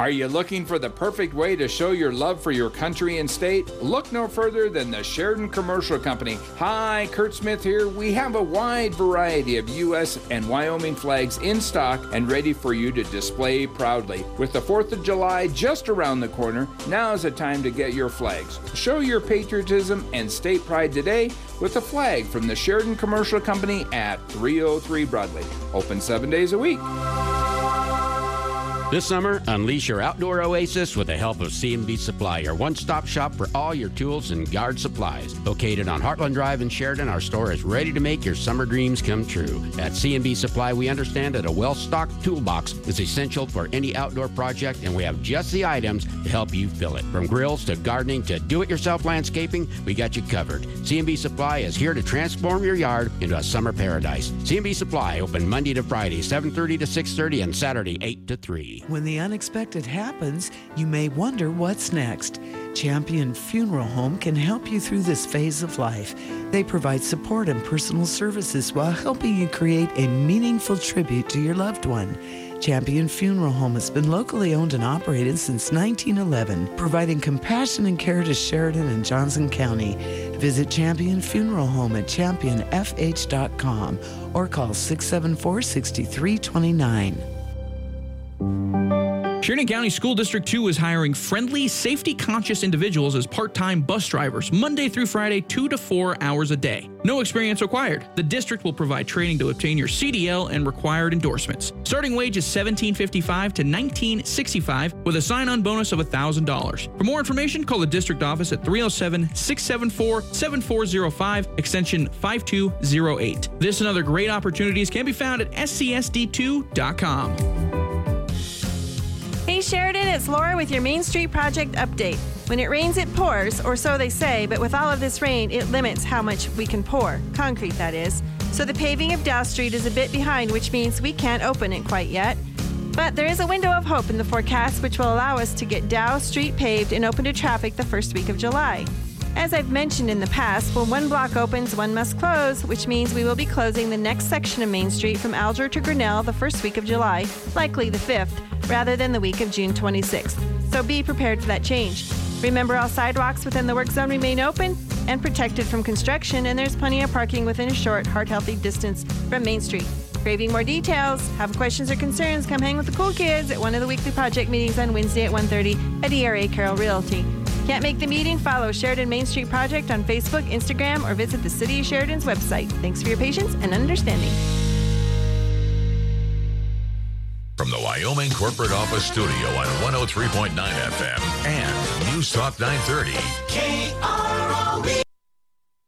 Are you looking for the perfect way to show your love for your country and state? Look no further than the Sheridan Commercial Company. Hi, Kurt Smith here. We have a wide variety of U.S. and Wyoming flags in stock and ready for you to display proudly. With the 4th of July just around the corner, now is the time to get your flags. Show your patriotism and state pride today with a flag from the Sheridan Commercial Company at 303 Broadway. Open seven days a week. This summer, unleash your outdoor oasis with the help of CMB Supply, your one stop shop for all your tools and yard supplies. Located on Heartland Drive in Sheridan, our store is ready to make your summer dreams come true. At CMB Supply, we understand that a well stocked toolbox is essential for any outdoor project, and we have just the items to help you fill it. From grills to gardening to do it yourself landscaping, we got you covered. CMB Supply is here to transform your yard into a summer paradise. CMB Supply open Monday to Friday, 7:30 to 6:30 and Saturday 8 to 3. When the unexpected happens, you may wonder what's next. Champion Funeral Home can help you through this phase of life. They provide support and personal services while helping you create a meaningful tribute to your loved one. Champion Funeral Home has been locally owned and operated since 1911, providing compassion and care to Sheridan and Johnson County. Visit Champion Funeral Home at championfh.com or call 674 6329. Sheridan County School District 2 is hiring friendly, safety conscious individuals as part time bus drivers, Monday through Friday, 2 to 4 hours a day. No experience required. The district will provide training to obtain your CDL and required endorsements. Starting wage is $17.55 to $19.65 with a sign on bonus of $1,000. For more information, call the district office at 307 674 7405, extension 5208. This and other great opportunities can be found at scsd2.com. Sheridan, it's Laura with your Main Street Project update. When it rains, it pours, or so they say, but with all of this rain, it limits how much we can pour. Concrete, that is. So the paving of Dow Street is a bit behind, which means we can't open it quite yet. But there is a window of hope in the forecast, which will allow us to get Dow Street paved and open to traffic the first week of July. As I've mentioned in the past, when one block opens, one must close, which means we will be closing the next section of Main Street from Alger to Grinnell the first week of July, likely the 5th, rather than the week of June 26th. So be prepared for that change. Remember, all sidewalks within the work zone remain open and protected from construction, and there's plenty of parking within a short, heart healthy distance from Main Street. Craving more details? Have questions or concerns? Come hang with the cool kids at one of the weekly project meetings on Wednesday at 1.30 at ERA Carroll Realty. Can't make the meeting? Follow Sheridan Main Street Project on Facebook, Instagram, or visit the City of Sheridan's website. Thanks for your patience and understanding. From the Wyoming Corporate Office Studio on 103.9 FM and News Talk 930. KROE.